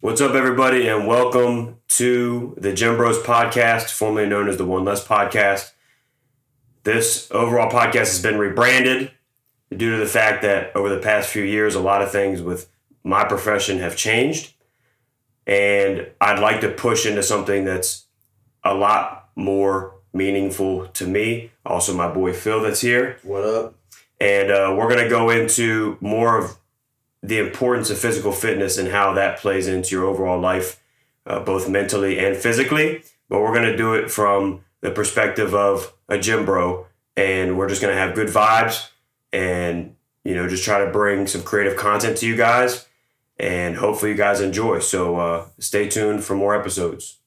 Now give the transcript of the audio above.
What's up, everybody, and welcome to the Gym Bros podcast, formerly known as the One Less podcast. This overall podcast has been rebranded due to the fact that over the past few years, a lot of things with my profession have changed. And I'd like to push into something that's a lot more meaningful to me. Also, my boy Phil, that's here. What up? And uh, we're going to go into more of the importance of physical fitness and how that plays into your overall life, uh, both mentally and physically. But we're going to do it from the perspective of a gym bro, and we're just going to have good vibes and you know just try to bring some creative content to you guys, and hopefully you guys enjoy. So uh, stay tuned for more episodes.